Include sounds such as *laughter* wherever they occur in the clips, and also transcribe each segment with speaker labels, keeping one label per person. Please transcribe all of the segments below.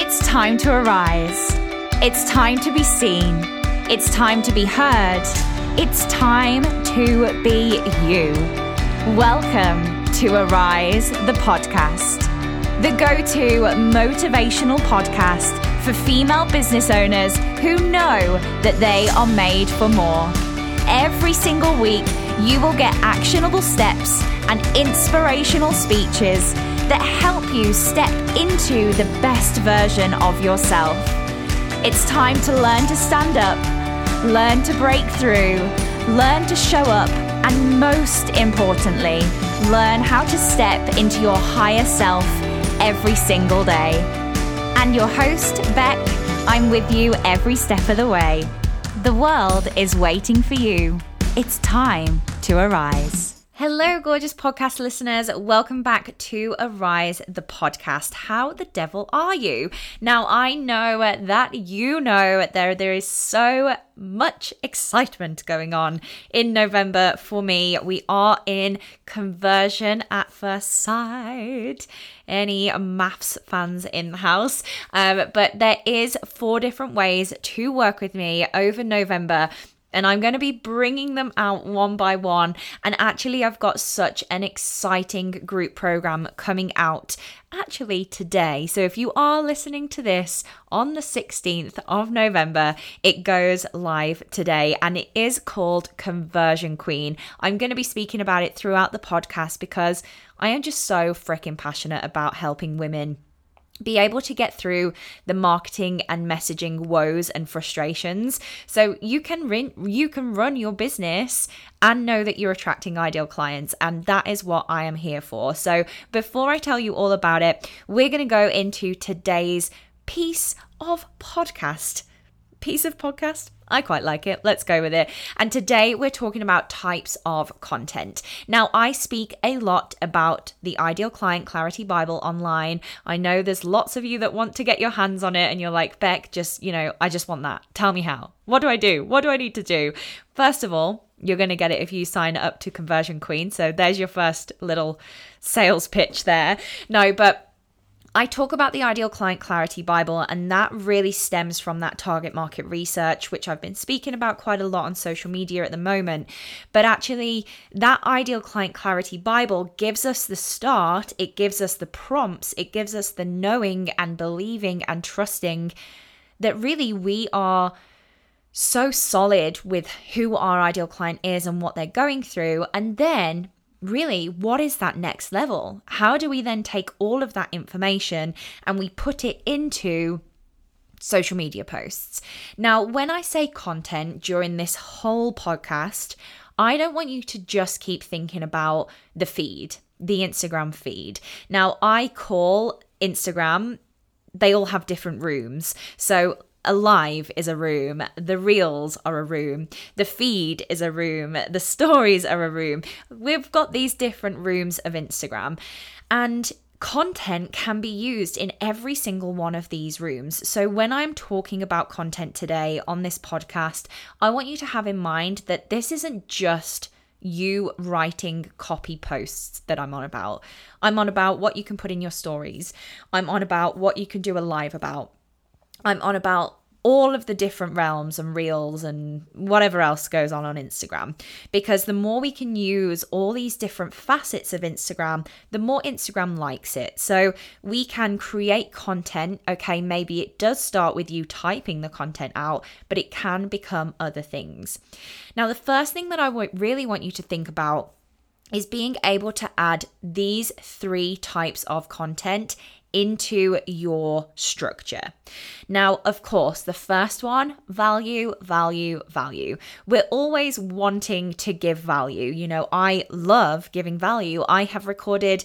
Speaker 1: It's time to arise. It's time to be seen. It's time to be heard. It's time to be you. Welcome to Arise, the podcast, the go to motivational podcast for female business owners who know that they are made for more. Every single week, you will get actionable steps and inspirational speeches that help you step into the best version of yourself. It's time to learn to stand up, learn to break through, learn to show up, and most importantly, learn how to step into your higher self every single day. And your host, Beck, I'm with you every step of the way. The world is waiting for you. It's time to arise. Hello, gorgeous podcast listeners. Welcome back to Arise, the podcast. How the devil are you? Now, I know that you know there, there is so much excitement going on in November for me. We are in conversion at first sight. Any maths fans in the house? Um, but there is four different ways to work with me over November and I'm going to be bringing them out one by one. And actually, I've got such an exciting group program coming out actually today. So if you are listening to this on the 16th of November, it goes live today and it is called Conversion Queen. I'm going to be speaking about it throughout the podcast because I am just so freaking passionate about helping women be able to get through the marketing and messaging woes and frustrations. So you can run you can run your business and know that you're attracting ideal clients and that is what I am here for. So before I tell you all about it we're going to go into today's piece of podcast piece of podcast I quite like it. Let's go with it. And today we're talking about types of content. Now, I speak a lot about the Ideal Client Clarity Bible online. I know there's lots of you that want to get your hands on it and you're like, Beck, just, you know, I just want that. Tell me how. What do I do? What do I need to do? First of all, you're going to get it if you sign up to Conversion Queen. So there's your first little sales pitch there. No, but I talk about the Ideal Client Clarity Bible, and that really stems from that target market research, which I've been speaking about quite a lot on social media at the moment. But actually, that Ideal Client Clarity Bible gives us the start, it gives us the prompts, it gives us the knowing and believing and trusting that really we are so solid with who our ideal client is and what they're going through. And then really, what is that next level? How do we then take all of that information and we put it into social media posts? Now, when I say content during this whole podcast, I don't want you to just keep thinking about the feed, the Instagram feed. Now, I call Instagram they all have different rooms. So Alive is a room, the reels are a room, the feed is a room, the stories are a room. We've got these different rooms of Instagram, and content can be used in every single one of these rooms. So, when I'm talking about content today on this podcast, I want you to have in mind that this isn't just you writing copy posts that I'm on about. I'm on about what you can put in your stories. I'm on about what you can do a live about. I'm on about all of the different realms and reels and whatever else goes on on Instagram. Because the more we can use all these different facets of Instagram, the more Instagram likes it. So we can create content. Okay, maybe it does start with you typing the content out, but it can become other things. Now, the first thing that I really want you to think about is being able to add these three types of content into your structure. Now, of course, the first one value, value, value. We're always wanting to give value. You know, I love giving value. I have recorded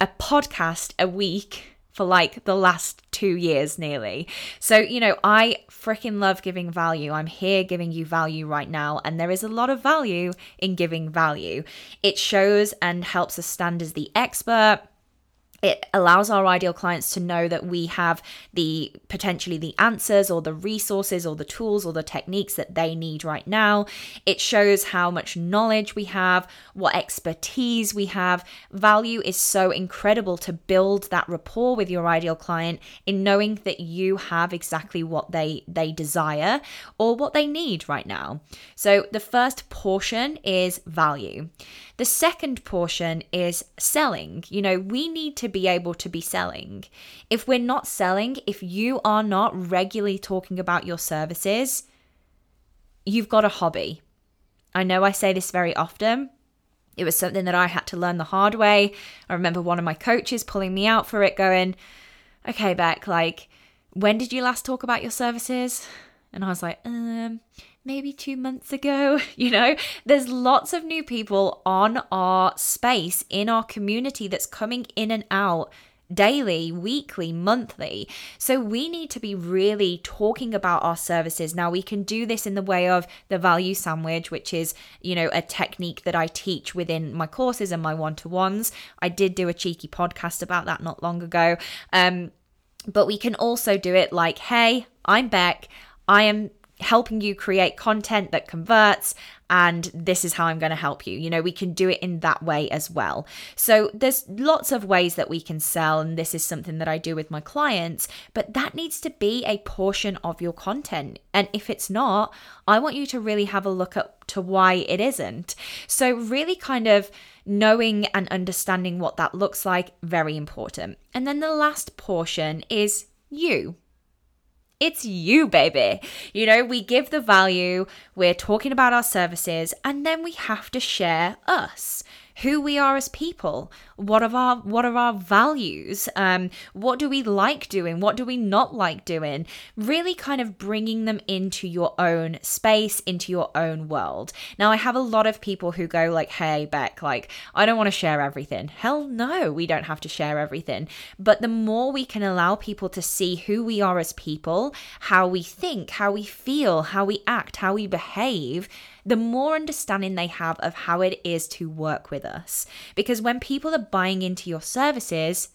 Speaker 1: a podcast a week for like the last two years nearly. So, you know, I freaking love giving value. I'm here giving you value right now, and there is a lot of value in giving value. It shows and helps us stand as the expert it allows our ideal clients to know that we have the potentially the answers or the resources or the tools or the techniques that they need right now. It shows how much knowledge we have, what expertise we have. Value is so incredible to build that rapport with your ideal client in knowing that you have exactly what they they desire or what they need right now. So the first portion is value. The second portion is selling. You know, we need to be able to be selling. If we're not selling, if you are not regularly talking about your services, you've got a hobby. I know I say this very often. It was something that I had to learn the hard way. I remember one of my coaches pulling me out for it, going, Okay, Beck, like, when did you last talk about your services? And I was like, um, maybe two months ago. *laughs* You know, there's lots of new people on our space in our community that's coming in and out daily, weekly, monthly. So we need to be really talking about our services. Now we can do this in the way of the value sandwich, which is, you know, a technique that I teach within my courses and my one-to-ones. I did do a cheeky podcast about that not long ago. Um but we can also do it like, hey, I'm Beck. I am helping you create content that converts and this is how I'm going to help you. You know, we can do it in that way as well. So there's lots of ways that we can sell and this is something that I do with my clients, but that needs to be a portion of your content. And if it's not, I want you to really have a look at to why it isn't. So really kind of knowing and understanding what that looks like very important. And then the last portion is you. It's you, baby. You know, we give the value, we're talking about our services, and then we have to share us who we are as people what are our what are our values um, what do we like doing what do we not like doing really kind of bringing them into your own space into your own world. Now i have a lot of people who go like hey beck like i don't want to share everything. Hell no we don't have to share everything. But the more we can allow people to see who we are as people how we think how we feel how we act how we behave the more understanding they have of how it is to work with us. Because when people are buying into your services,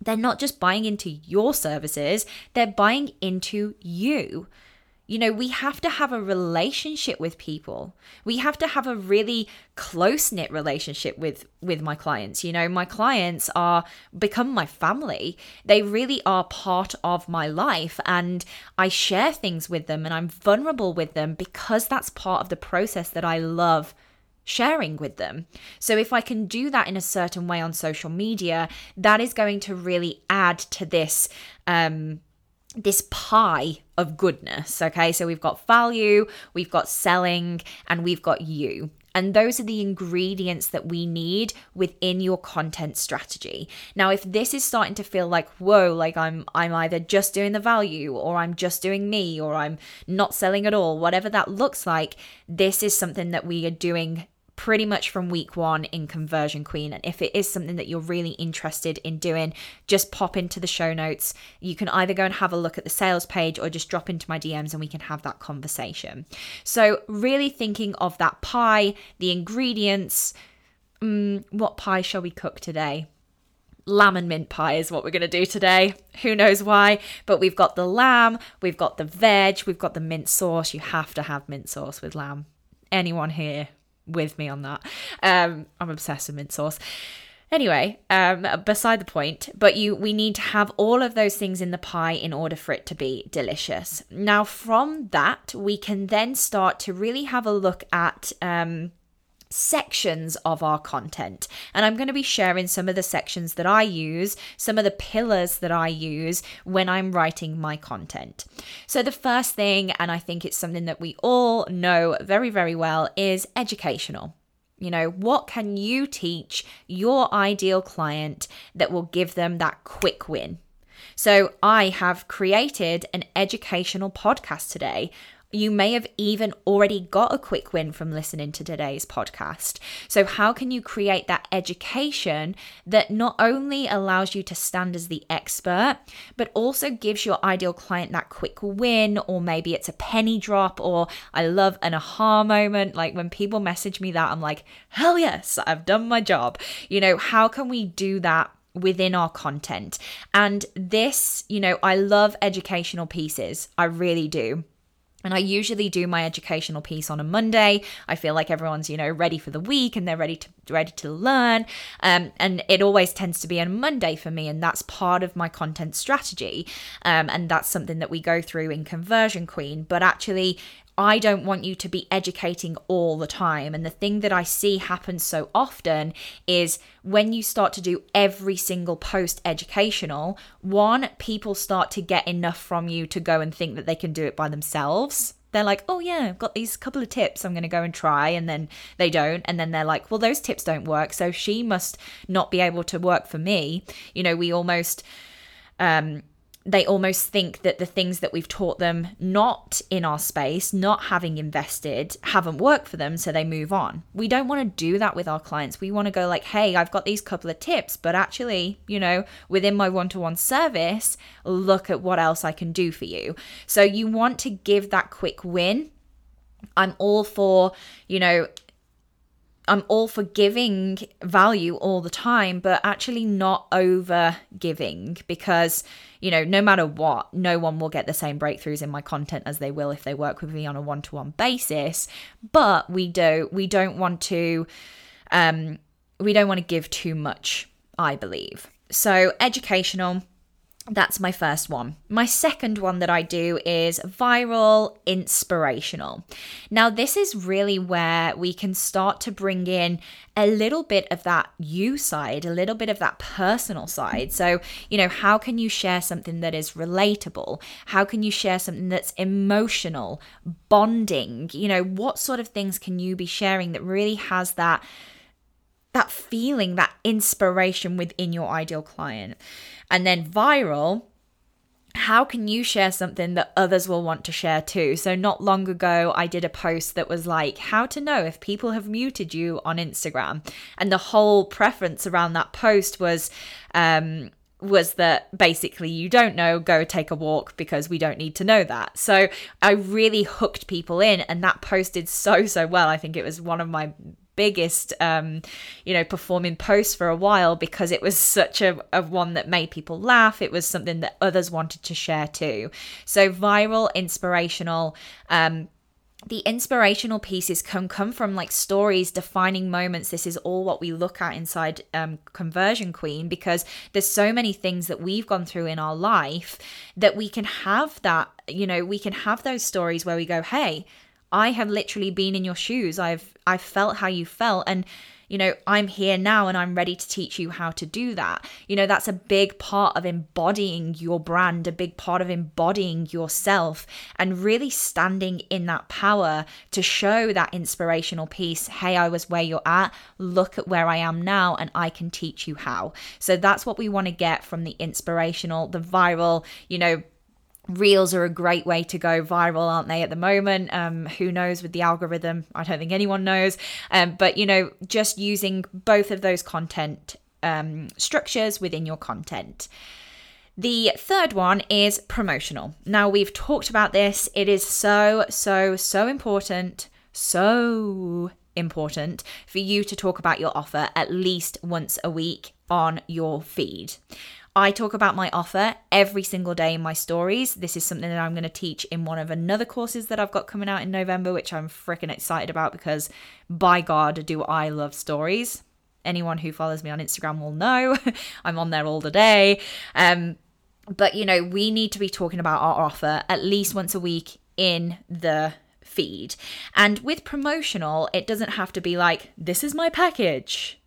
Speaker 1: they're not just buying into your services, they're buying into you. You know, we have to have a relationship with people. We have to have a really close-knit relationship with with my clients. You know, my clients are become my family. They really are part of my life and I share things with them and I'm vulnerable with them because that's part of the process that I love sharing with them. So if I can do that in a certain way on social media, that is going to really add to this um this pie of goodness. Okay, so we've got value, we've got selling, and we've got you. And those are the ingredients that we need within your content strategy. Now, if this is starting to feel like, whoa, like I'm I'm either just doing the value or I'm just doing me or I'm not selling at all, whatever that looks like, this is something that we are doing pretty much from week one in Conversion Queen. And if it is something that you're really interested in doing, just pop into the show notes. You can either go and have a look at the sales page or just drop into my DMs and we can have that conversation. So, really thinking of that pie, the ingredients. Mm, what pie shall we cook today? lamb and mint pie is what we're going to do today. Who knows why? But we've got the lamb, we've got the veg, we've got the mint sauce. You have to have mint sauce with lamb. Anyone here with me on that. Um, I'm obsessed with mint sauce. Anyway, um, beside the point, but you we need to have all of those things in the pie in order for it to be delicious. Now, from that, we can then start to really have a look at um, sections of our content. And I'm going to be sharing some of the sections that I use, some of the pillars that I use when I'm writing my content. So, the first thing, and I think it's something that we all know very, very well, is educational. You know, what can you teach your ideal client that will give them that quick win? So, I have created an educational podcast today you may have even already got a quick win from listening to today's podcast. So, how can you create that education that not only allows you to stand as the expert, but also gives your ideal client that quick win, or maybe it's a penny drop, or I love an aha moment. Like when people message me that, I'm like, hell yes, I've done my job. You know, how can we do that? within our content. And this, you know, I love educational pieces. I really do. And I usually do my educational piece on a Monday. I feel like everyone's, you know, ready for the week and they're ready to ready to learn. Um, and it always tends to be on Monday for me, and that's part of my content strategy. Um, and that's something that we go through in Conversion Queen. But actually, I don't want you to be educating all the time. And the thing that I see happen so often is when you start to do every single post educational, one, people start to get enough from you to go and think that they can do it by themselves. They're like, oh, yeah, I've got these couple of tips I'm going to go and try. And then they don't. And then they're like, well, those tips don't work. So she must not be able to work for me. You know, we almost. Um, they almost think that the things that we've taught them not in our space, not having invested, haven't worked for them, so they move on. We don't want to do that with our clients. We want to go like, hey, I've got these couple of tips, but actually, you know, within my one to one service, look at what else I can do for you. So you want to give that quick win. I'm all for, you know, I'm all for giving value all the time, but actually not over giving because, you know, no matter what, no one will get the same breakthroughs in my content as they will if they work with me on a one-to-one basis. But we do we don't want to um we don't want to give too much, I believe. So educational that's my first one. My second one that I do is viral inspirational. Now, this is really where we can start to bring in a little bit of that you side, a little bit of that personal side. So, you know, how can you share something that is relatable? How can you share something that's emotional, bonding? You know, what sort of things can you be sharing that really has that? That feeling, that inspiration within your ideal client. And then viral, how can you share something that others will want to share too? So, not long ago, I did a post that was like, how to know if people have muted you on Instagram. And the whole preference around that post was, um, was that basically you don't know, go take a walk because we don't need to know that. So I really hooked people in, and that posted so, so well. I think it was one of my biggest um, you know performing post for a while because it was such a, a one that made people laugh. It was something that others wanted to share too. So viral inspirational um, the inspirational pieces can come from like stories defining moments. This is all what we look at inside um, conversion queen because there's so many things that we've gone through in our life that we can have that you know we can have those stories where we go hey I have literally been in your shoes. I've I've felt how you felt and you know, I'm here now and I'm ready to teach you how to do that. You know, that's a big part of embodying your brand, a big part of embodying yourself and really standing in that power to show that inspirational piece. Hey, I was where you're at. Look at where I am now and I can teach you how. So that's what we want to get from the inspirational, the viral, you know, Reels are a great way to go viral, aren't they, at the moment? Um, who knows with the algorithm? I don't think anyone knows. Um, but, you know, just using both of those content um, structures within your content. The third one is promotional. Now, we've talked about this. It is so, so, so important. So important for you to talk about your offer at least once a week on your feed. I talk about my offer every single day in my stories. This is something that I'm going to teach in one of another courses that I've got coming out in November, which I'm freaking excited about because by God, do I love stories. Anyone who follows me on Instagram will know *laughs* I'm on there all the day. Um, but you know, we need to be talking about our offer at least once a week in the feed. And with promotional, it doesn't have to be like, this is my package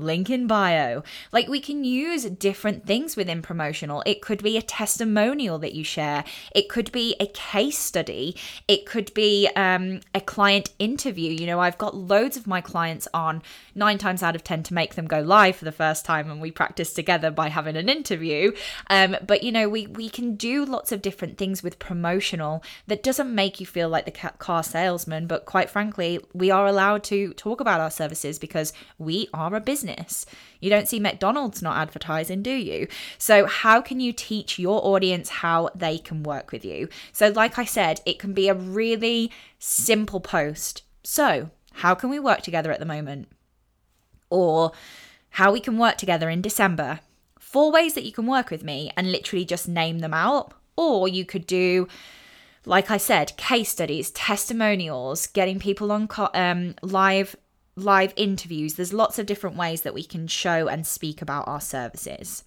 Speaker 1: link in bio. Like we can use different things within promotional. It could be a testimonial that you share, it could be a case study, it could be um, a client interview. You know, I've got loads of my clients on nine times out of 10 to make them go live for the first time, and we practice together by having an interview. Um, but, you know, we, we can do lots of different things with promotional that doesn't make you feel like the car salesman, but quite frankly, we are allowed to talk about our services because we are a business business. You don't see McDonald's not advertising, do you? So, how can you teach your audience how they can work with you? So, like I said, it can be a really simple post. So, how can we work together at the moment? Or how we can work together in December four ways that you can work with me and literally just name them out. Or you could do, like I said, case studies, testimonials, getting people on co- um, live live interviews. There's lots of different ways that we can show and speak about our services.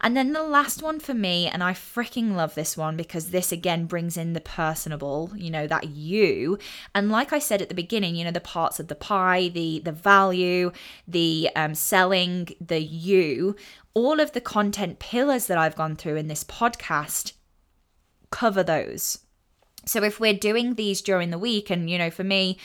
Speaker 1: And then the last one for me, and I freaking love this one because this again brings in the personable, you know, that you. And like I said at the beginning, you know, the parts of the pie, the the value, the um, selling, the you, all of the content pillars that I've gone through in this podcast cover those. So if we're doing these during the week, and you know, for me,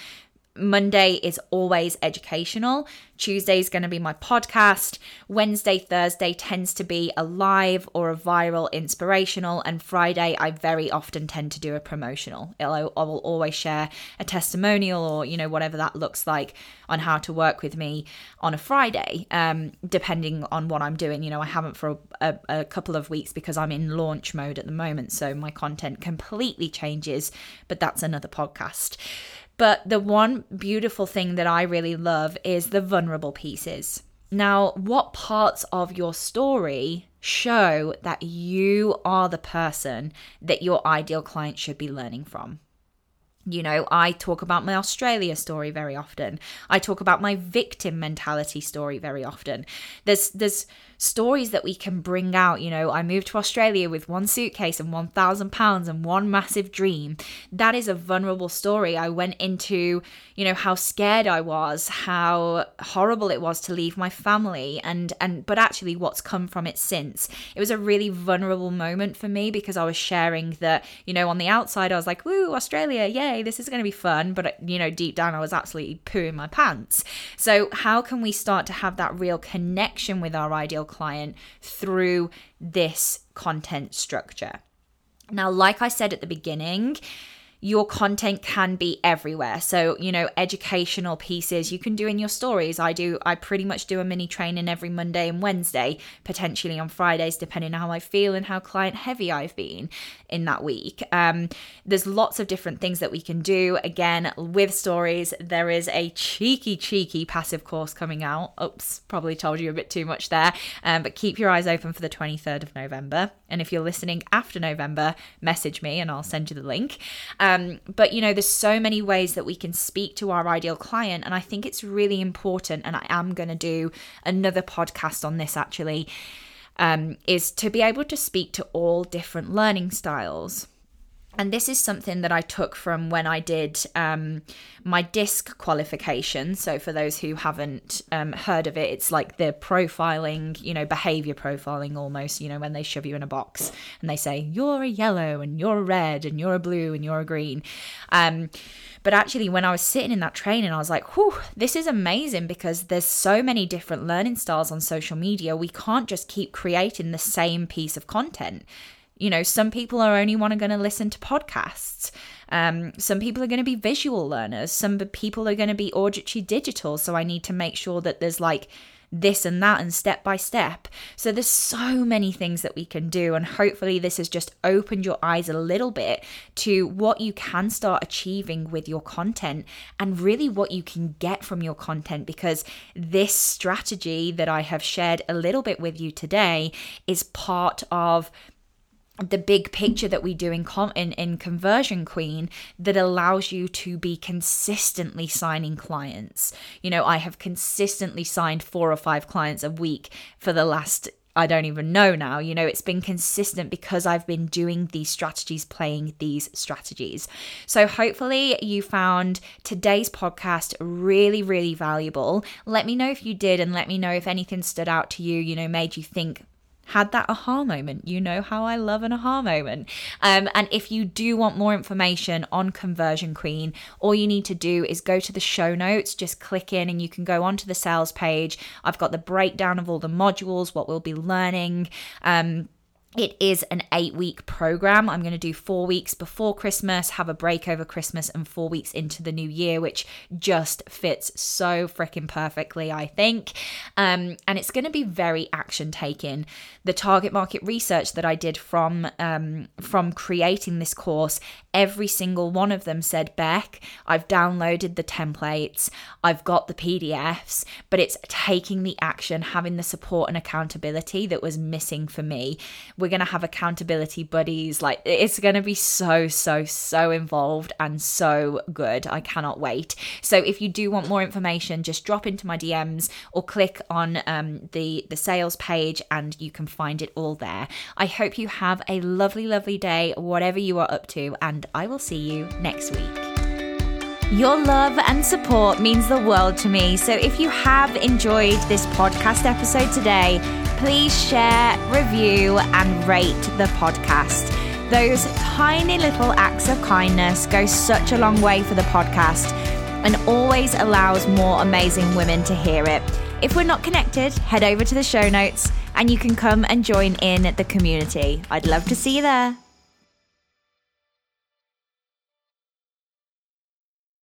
Speaker 1: Monday is always educational. Tuesday is going to be my podcast. Wednesday, Thursday tends to be a live or a viral inspirational. And Friday, I very often tend to do a promotional. I will always share a testimonial or, you know, whatever that looks like on how to work with me on a Friday, um, depending on what I'm doing. You know, I haven't for a, a, a couple of weeks because I'm in launch mode at the moment. So my content completely changes, but that's another podcast. But the one beautiful thing that I really love is the vulnerable pieces. Now, what parts of your story show that you are the person that your ideal client should be learning from? You know, I talk about my Australia story very often. I talk about my victim mentality story very often. There's there's stories that we can bring out. You know, I moved to Australia with one suitcase and one thousand pounds and one massive dream. That is a vulnerable story. I went into, you know, how scared I was, how horrible it was to leave my family, and and but actually what's come from it since. It was a really vulnerable moment for me because I was sharing that, you know, on the outside I was like, "Woo, Australia, yay, this is going to be fun," but you know, deep down I was absolutely pooing my pants. So how can we start to have that real connection with our ideal client through this content structure. Now, like I said at the beginning, your content can be everywhere. So, you know, educational pieces you can do in your stories. I do, I pretty much do a mini training every Monday and Wednesday, potentially on Fridays, depending on how I feel and how client heavy I've been in that week. Um, there's lots of different things that we can do. Again, with stories, there is a cheeky, cheeky passive course coming out. Oops, probably told you a bit too much there. Um, but keep your eyes open for the 23rd of November. And if you're listening after November, message me and I'll send you the link. Um, but you know, there's so many ways that we can speak to our ideal client. And I think it's really important. And I am going to do another podcast on this actually um, is to be able to speak to all different learning styles. And this is something that I took from when I did um, my DISC qualification. So, for those who haven't um, heard of it, it's like the profiling, you know, behavior profiling almost, you know, when they shove you in a box and they say, you're a yellow and you're a red and you're a blue and you're a green. Um, but actually, when I was sitting in that training, I was like, whew, this is amazing because there's so many different learning styles on social media. We can't just keep creating the same piece of content. You know, some people are only want to going to listen to podcasts. Um, some people are going to be visual learners. Some people are going to be auditory digital. So I need to make sure that there's like this and that and step by step. So there's so many things that we can do. And hopefully, this has just opened your eyes a little bit to what you can start achieving with your content and really what you can get from your content. Because this strategy that I have shared a little bit with you today is part of the big picture that we do in, com- in in conversion queen that allows you to be consistently signing clients you know i have consistently signed four or five clients a week for the last I don't even know now. You know, it's been consistent because I've been doing these strategies, playing these strategies. So, hopefully, you found today's podcast really, really valuable. Let me know if you did, and let me know if anything stood out to you, you know, made you think, had that aha moment. You know how I love an aha moment. Um, and if you do want more information on Conversion Queen, all you need to do is go to the show notes, just click in, and you can go onto the sales page. I've got the breakdown of all the modules, what we'll be learning. Um, it is an eight week program. I'm going to do four weeks before Christmas, have a break over Christmas, and four weeks into the new year, which just fits so freaking perfectly, I think. Um, and it's going to be very action taking. The target market research that I did from um, from creating this course, every single one of them said, Beck, I've downloaded the templates, I've got the PDFs, but it's taking the action, having the support and accountability that was missing for me we're going to have accountability buddies. Like, it's going to be so, so, so involved and so good. I cannot wait. So, if you do want more information, just drop into my DMs or click on um, the, the sales page and you can find it all there. I hope you have a lovely, lovely day, whatever you are up to, and I will see you next week. Your love and support means the world to me. So if you have enjoyed this podcast episode today, please share, review, and rate the podcast. Those tiny little acts of kindness go such a long way for the podcast and always allows more amazing women to hear it. If we're not connected, head over to the show notes and you can come and join in the community. I'd love to see you there.